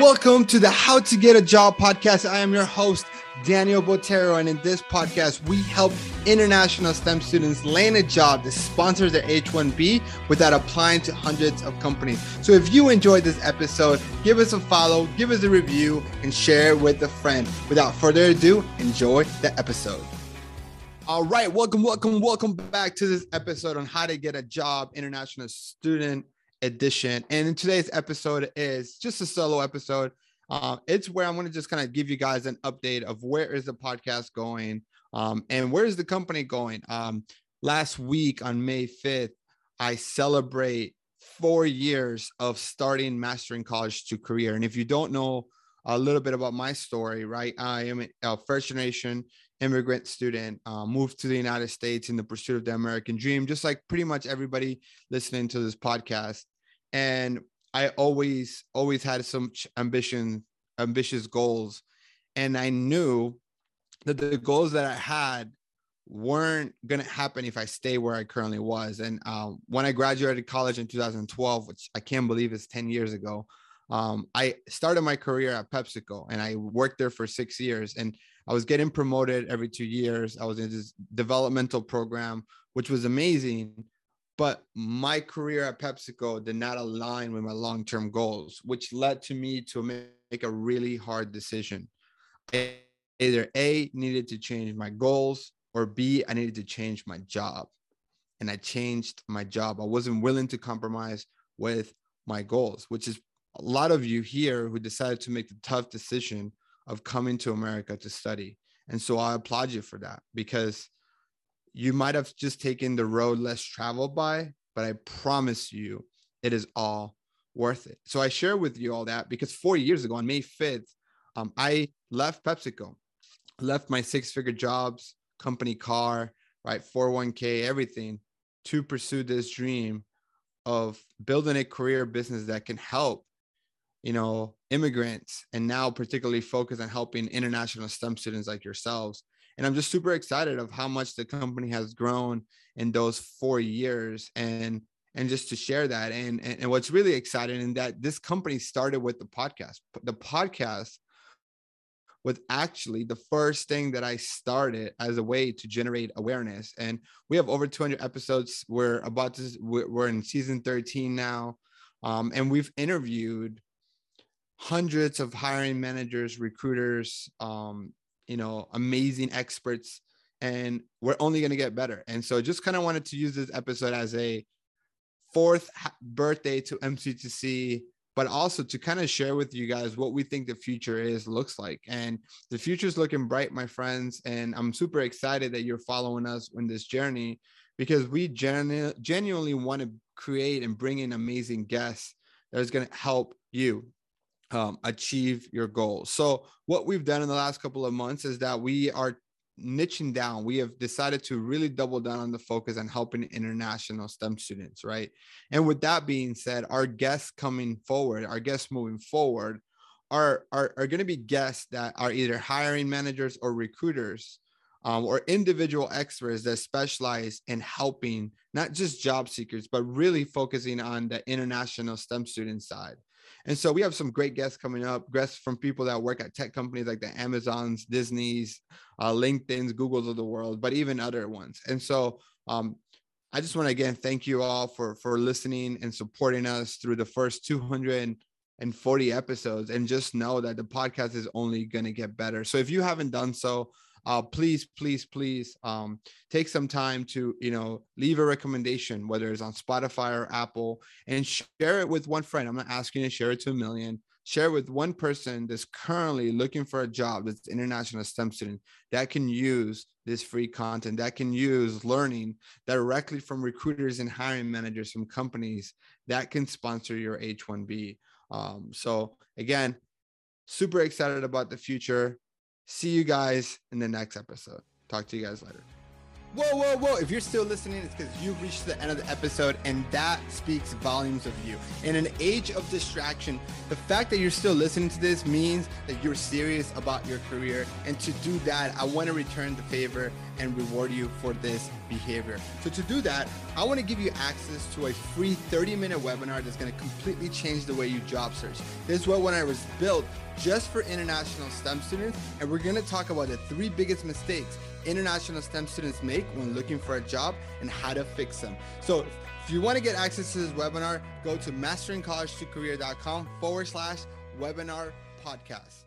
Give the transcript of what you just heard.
Welcome to the How to Get a Job podcast. I am your host, Daniel Botero, and in this podcast, we help international STEM students land a job that sponsors their H 1B without applying to hundreds of companies. So if you enjoyed this episode, give us a follow, give us a review, and share it with a friend. Without further ado, enjoy the episode. All right, welcome, welcome, welcome back to this episode on how to get a job, international student edition. And in today's episode is just a solo episode. Uh, it's where I'm going to just kind of give you guys an update of where is the podcast going um, and where is the company going. Um, last week on May 5th, I celebrate four years of starting mastering college to career. And if you don't know a little bit about my story, right, I am a first generation immigrant student, uh, moved to the United States in the pursuit of the American dream, just like pretty much everybody listening to this podcast and I always always had some ambition, ambitious goals, and I knew that the goals that I had weren't gonna happen if I stay where I currently was. And um, when I graduated college in 2012, which I can't believe is 10 years ago, um, I started my career at PepsiCo, and I worked there for six years. And I was getting promoted every two years. I was in this developmental program, which was amazing but my career at PepsiCo did not align with my long-term goals, which led to me to make a really hard decision. Either A needed to change my goals or B I needed to change my job. And I changed my job. I wasn't willing to compromise with my goals, which is a lot of you here who decided to make the tough decision of coming to America to study. And so I applaud you for that because you might have just taken the road less traveled by, but I promise you it is all worth it. So I share with you all that because four years ago on May 5th, um, I left PepsiCo, left my six figure jobs, company car, right? 401k, everything to pursue this dream of building a career business that can help you know immigrants and now particularly focus on helping international stem students like yourselves and i'm just super excited of how much the company has grown in those four years and and just to share that and and, and what's really exciting in that this company started with the podcast the podcast was actually the first thing that I started as a way to generate awareness. And we have over 200 episodes. We're about to, we're in season 13 now. Um, and we've interviewed hundreds of hiring managers, recruiters, um, you know, amazing experts, and we're only going to get better. And so, just kind of wanted to use this episode as a fourth birthday to MCTC, but also to kind of share with you guys what we think the future is looks like. And the future is looking bright, my friends. And I'm super excited that you're following us in this journey because we genu- genuinely want to create and bring in amazing guests that is going to help you um, achieve your goals. So, what we've done in the last couple of months is that we are niching down. We have decided to really double down on the focus on helping international STEM students, right? And with that being said, our guests coming forward, our guests moving forward, are are, are going to be guests that are either hiring managers or recruiters. Um, or individual experts that specialize in helping not just job seekers, but really focusing on the international STEM student side. And so we have some great guests coming up, guests from people that work at tech companies like the Amazons, Disney's, uh, LinkedIn's, Google's of the world, but even other ones. And so um, I just want to again thank you all for for listening and supporting us through the first 240 episodes, and just know that the podcast is only going to get better. So if you haven't done so, uh, please, please, please um, take some time to, you know, leave a recommendation, whether it's on Spotify or Apple, and share it with one friend. I'm not asking you to share it to a million. Share it with one person that's currently looking for a job that's international STEM student that can use this free content, that can use learning directly from recruiters and hiring managers from companies that can sponsor your H1B. Um, so again, super excited about the future. See you guys in the next episode. Talk to you guys later. Whoa, whoa, whoa. If you're still listening, it's because you've reached the end of the episode, and that speaks volumes of you. In an age of distraction, the fact that you're still listening to this means that you're serious about your career. And to do that, I want to return the favor and reward you for this behavior. So to do that, I want to give you access to a free 30 minute webinar that's going to completely change the way you job search. This webinar was built just for international STEM students, and we're going to talk about the three biggest mistakes international STEM students make when looking for a job and how to fix them. So if you want to get access to this webinar, go to masteringcollegetocareer.com forward slash webinar podcast.